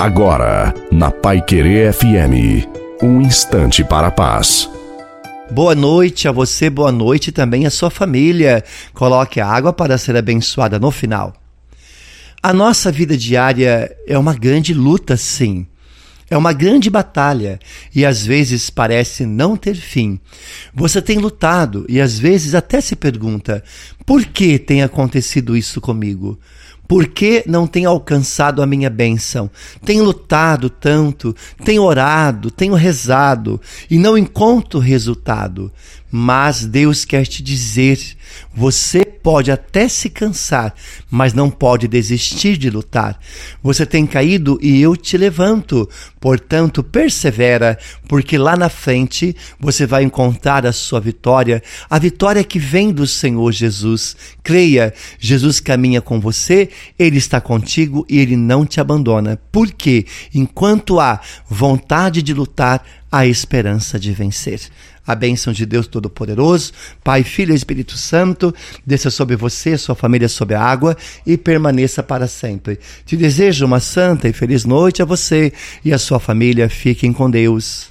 Agora, na Pai Querer FM, um instante para a paz. Boa noite a você, boa noite também à sua família. Coloque a água para ser abençoada no final. A nossa vida diária é uma grande luta, sim. É uma grande batalha e às vezes parece não ter fim. Você tem lutado e às vezes até se pergunta: por que tem acontecido isso comigo? Por que não tenho alcançado a minha bênção? Tenho lutado tanto, tenho orado, tenho rezado e não encontro resultado. Mas Deus quer te dizer: você pode até se cansar, mas não pode desistir de lutar. Você tem caído e eu te levanto. Portanto, persevera, porque lá na frente você vai encontrar a sua vitória, a vitória que vem do Senhor Jesus. Creia, Jesus caminha com você, ele está contigo e ele não te abandona. Porque enquanto há vontade de lutar, há esperança de vencer. A bênção de Deus Todo-Poderoso, Pai, Filho e Espírito Santo, desça sobre você, sua família sob a água e permaneça para sempre. Te desejo uma santa e feliz noite a você e a sua família. Fiquem com Deus.